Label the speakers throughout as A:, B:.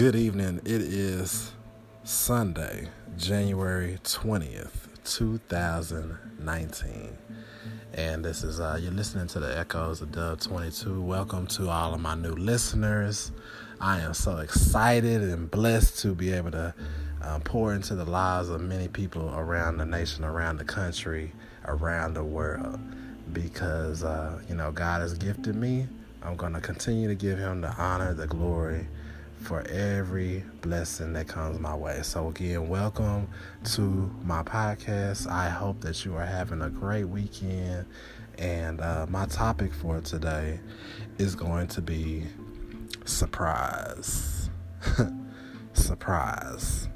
A: Good evening. It is Sunday, January 20th, 2019. And this is, uh, you're listening to the Echoes of Dub 22. Welcome to all of my new listeners. I am so excited and blessed to be able to um, pour into the lives of many people around the nation, around the country, around the world. Because, uh, you know, God has gifted me. I'm going to continue to give Him the honor, the glory for every blessing that comes my way. So, again, welcome to my podcast. I hope that you are having a great weekend. And uh, my topic for today is going to be surprise. surprise.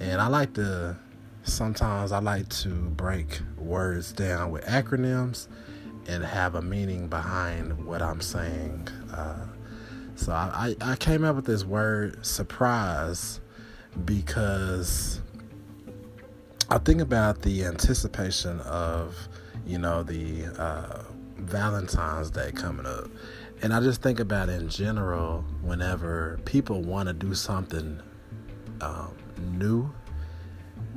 A: And I like to, sometimes I like to break words down with acronyms and have a meaning behind what I'm saying. Uh, so I, I, I came up with this word surprise because I think about the anticipation of, you know, the uh, Valentine's Day coming up. And I just think about in general, whenever people want to do something um, new,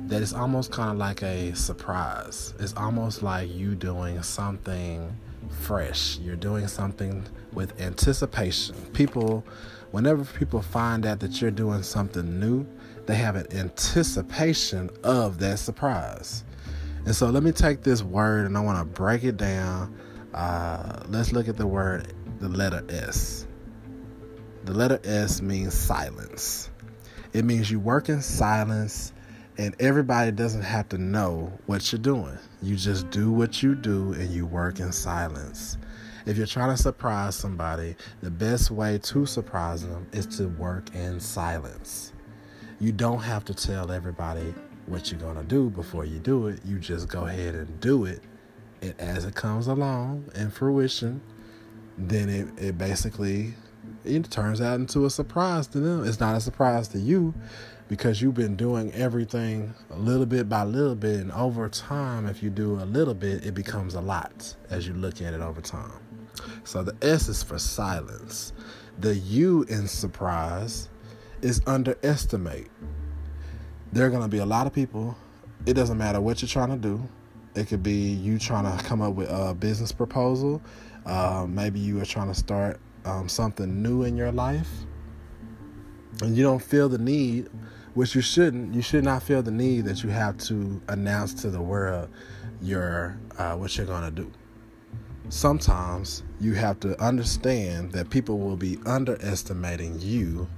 A: that it's almost kind of like a surprise. It's almost like you doing something fresh. You're doing something with anticipation. People, whenever people find out that you're doing something new, they have an anticipation of that surprise. And so let me take this word and I want to break it down. Uh, let's look at the word, the letter S. The letter S means silence. It means you work in silence and everybody doesn't have to know what you're doing. You just do what you do and you work in silence. If you're trying to surprise somebody, the best way to surprise them is to work in silence. You don't have to tell everybody what you're going to do before you do it. You just go ahead and do it. And as it comes along in fruition, then it, it basically it turns out into a surprise to them. It's not a surprise to you because you've been doing everything a little bit by little bit and over time if you do a little bit it becomes a lot as you look at it over time. So the s is for silence. The u in surprise is underestimate. There are going to be a lot of people it doesn't matter what you're trying to do. It could be you trying to come up with a business proposal. Uh, maybe you are trying to start um, something new in your life and you don't feel the need which you shouldn't. You should not feel the need that you have to announce to the world your uh, what you're gonna do. Sometimes you have to understand that people will be underestimating you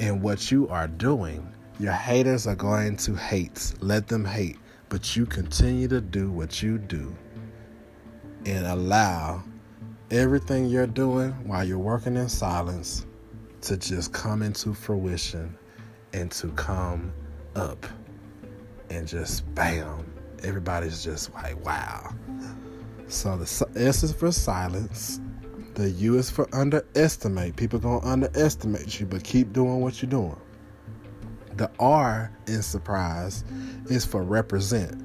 A: and what you are doing. Your haters are going to hate. Let them hate. But you continue to do what you do and allow everything you're doing while you're working in silence to just come into fruition and to come up and just bam, everybody's just like, wow. So the S is for silence. The U is for underestimate. People gonna underestimate you, but keep doing what you're doing. The R in surprise is for represent.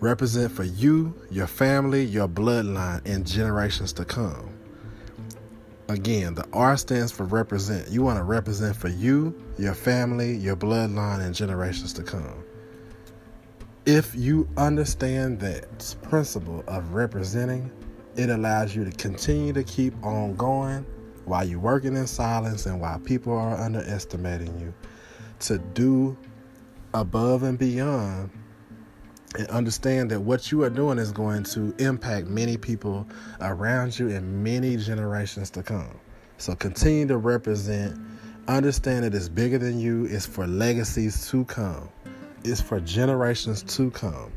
A: Represent for you, your family, your bloodline, and generations to come. Again, the R stands for represent. You want to represent for you, your family, your bloodline, and generations to come. If you understand that principle of representing, it allows you to continue to keep on going while you're working in silence and while people are underestimating you to do above and beyond and understand that what you are doing is going to impact many people around you and many generations to come. So continue to represent. Understand that it's bigger than you. It's for legacies to come. It's for generations to come.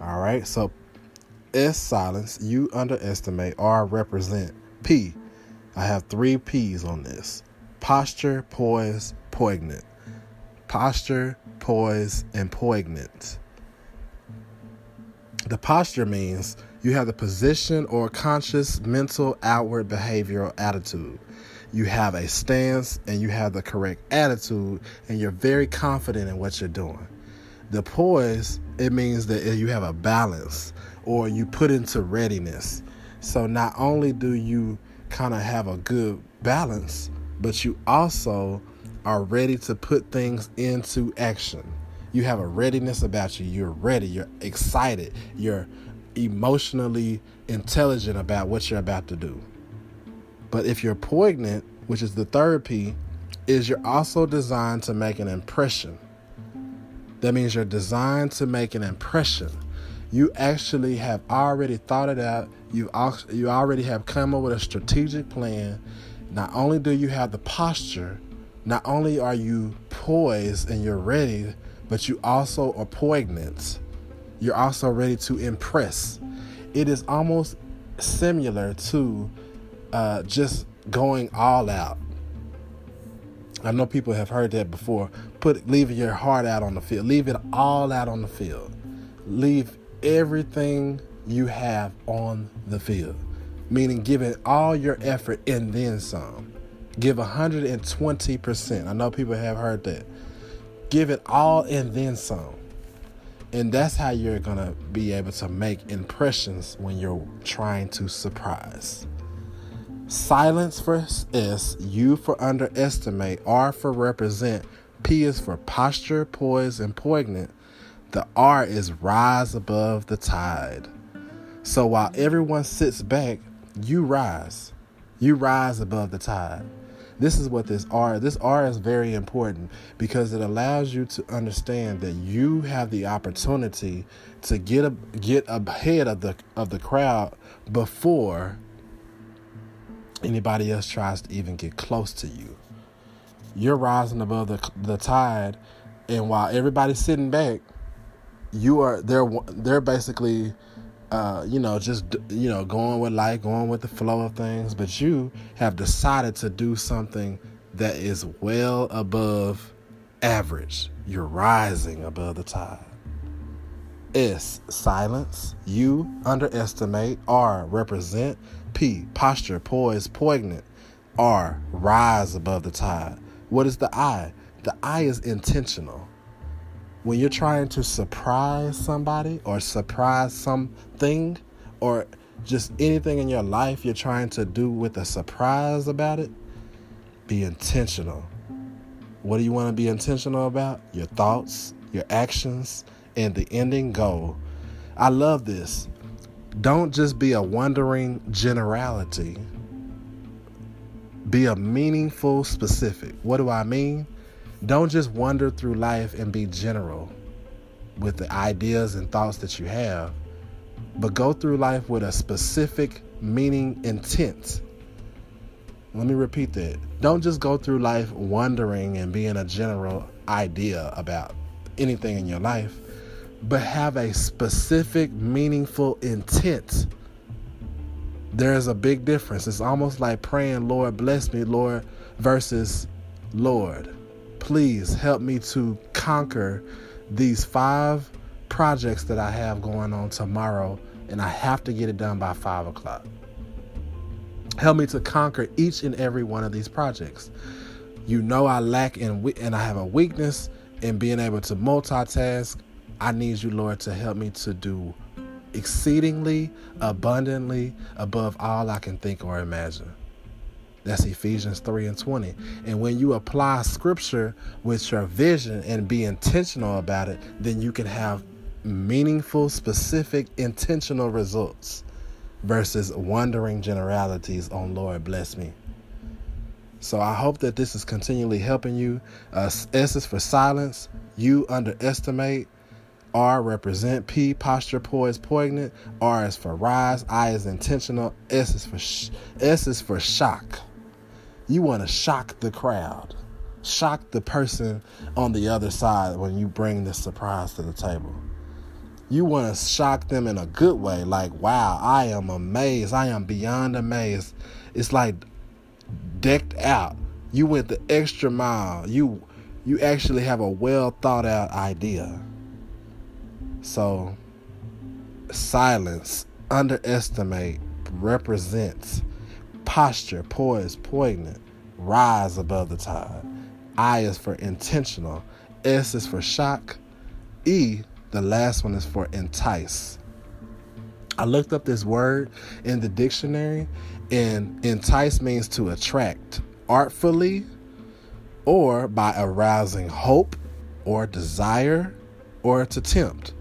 A: All right. So S silence. You underestimate. R represent. P. I have three P's on this: posture, poise, poignant. Posture, poise, and poignant. The posture means you have the position or conscious mental outward behavioral attitude. You have a stance and you have the correct attitude and you're very confident in what you're doing. The poise, it means that you have a balance or you put into readiness. So not only do you kind of have a good balance, but you also are ready to put things into action. You have a readiness about you. You're ready. You're excited. You're emotionally intelligent about what you're about to do. But if you're poignant, which is the third P, is you're also designed to make an impression. That means you're designed to make an impression. You actually have already thought it out. You you already have come up with a strategic plan. Not only do you have the posture, not only are you poised and you're ready, but you also are poignant. You're also ready to impress. It is almost similar to uh, just going all out. I know people have heard that before. Put leaving your heart out on the field. Leave it all out on the field. Leave everything you have on the field. Meaning giving all your effort and then some. Give 120%. I know people have heard that. Give it all and then some. And that's how you're going to be able to make impressions when you're trying to surprise. Silence for S, U for underestimate, R for represent, P is for posture, poise, and poignant. The R is rise above the tide. So while everyone sits back, you rise. You rise above the tide. This is what this R, this R is very important because it allows you to understand that you have the opportunity to get a, get ahead of the of the crowd before anybody else tries to even get close to you. You're rising above the the tide and while everybody's sitting back, you are they're they're basically uh, you know, just you know, going with life, going with the flow of things, but you have decided to do something that is well above average. You're rising above the tide. S silence. U underestimate. R represent. P posture, poise, poignant. R rise above the tide. What is the I? The I is intentional when you're trying to surprise somebody or surprise something or just anything in your life you're trying to do with a surprise about it, be intentional. What do you want to be intentional about? Your thoughts, your actions, and the ending goal. I love this. Don't just be a wondering generality. Be a meaningful specific. What do I mean? Don't just wander through life and be general with the ideas and thoughts that you have, but go through life with a specific meaning intent. Let me repeat that. Don't just go through life wondering and being a general idea about anything in your life, but have a specific, meaningful intent. There is a big difference. It's almost like praying, Lord, bless me, Lord, versus Lord please help me to conquer these five projects that I have going on tomorrow, and I have to get it done by five o'clock. Help me to conquer each and every one of these projects. You know I lack in and I have a weakness in being able to multitask. I need you, Lord, to help me to do exceedingly abundantly above all I can think or imagine. That's Ephesians 3 and 20. And when you apply scripture with your vision and be intentional about it, then you can have meaningful, specific, intentional results versus wandering generalities on Lord bless me. So I hope that this is continually helping you. Uh, S is for silence. U underestimate. R represent. P posture poise poignant. R is for rise. I is intentional. S is for sh- S is for shock. You want to shock the crowd, shock the person on the other side when you bring this surprise to the table. You want to shock them in a good way, like, wow, I am amazed. I am beyond amazed. It's like decked out. You went the extra mile. You you actually have a well thought out idea. So silence, underestimate, represents posture, poise, poignant, rise above the tide. I is for intentional. S is for shock. E, the last one is for entice. I looked up this word in the dictionary, and entice means to attract artfully, or by arousing hope or desire or to tempt.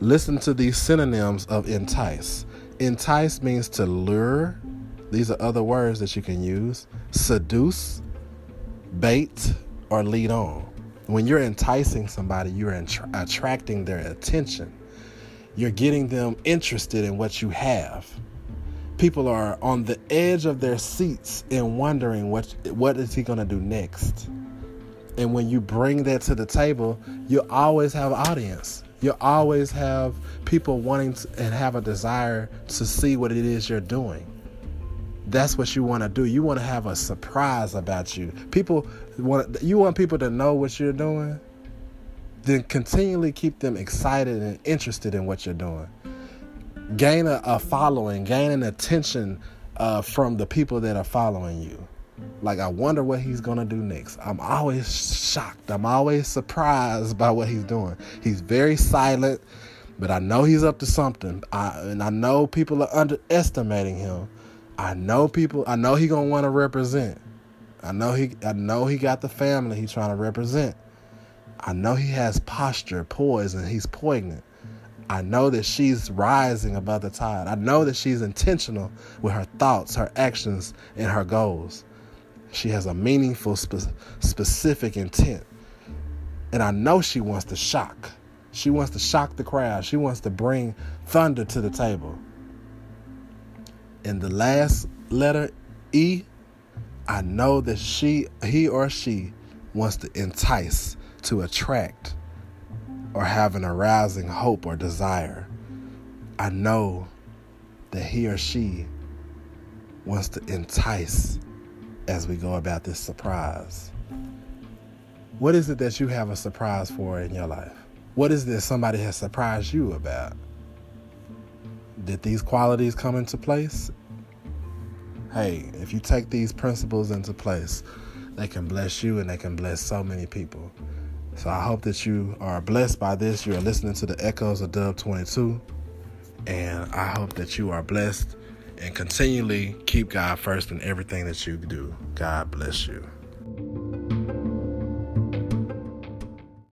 A: Listen to these synonyms of entice. Entice means to lure. These are other words that you can use. Seduce, bait, or lead on. When you're enticing somebody, you're attra- attracting their attention. You're getting them interested in what you have. People are on the edge of their seats and wondering what what is he going to do next. And when you bring that to the table, you always have audience. You always have people wanting to, and have a desire to see what it is you're doing. That's what you want to do. You want to have a surprise about you. People want you want people to know what you're doing. Then continually keep them excited and interested in what you're doing. Gain a, a following, gain an attention uh, from the people that are following you. Like, I wonder what he's going to do next. I'm always shocked. I'm always surprised by what he's doing. He's very silent, but I know he's up to something. I, and I know people are underestimating him. I know people, I know he to want to represent. I know he I know he got the family he's trying to represent. I know he has posture, poise, and he's poignant. I know that she's rising above the tide. I know that she's intentional with her thoughts, her actions, and her goals. She has a meaningful, spe- specific intent. And I know she wants to shock. She wants to shock the crowd. She wants to bring thunder to the table. And the last letter, E, I know that she, he or she wants to entice, to attract, or have an arousing hope or desire. I know that he or she wants to entice as we go about this surprise. What is it that you have a surprise for in your life? What is this somebody has surprised you about? Did these qualities come into place? Hey, if you take these principles into place, they can bless you and they can bless so many people. So I hope that you are blessed by this. You are listening to the echoes of Dub 22. And I hope that you are blessed and continually keep God first in everything that you do. God bless you.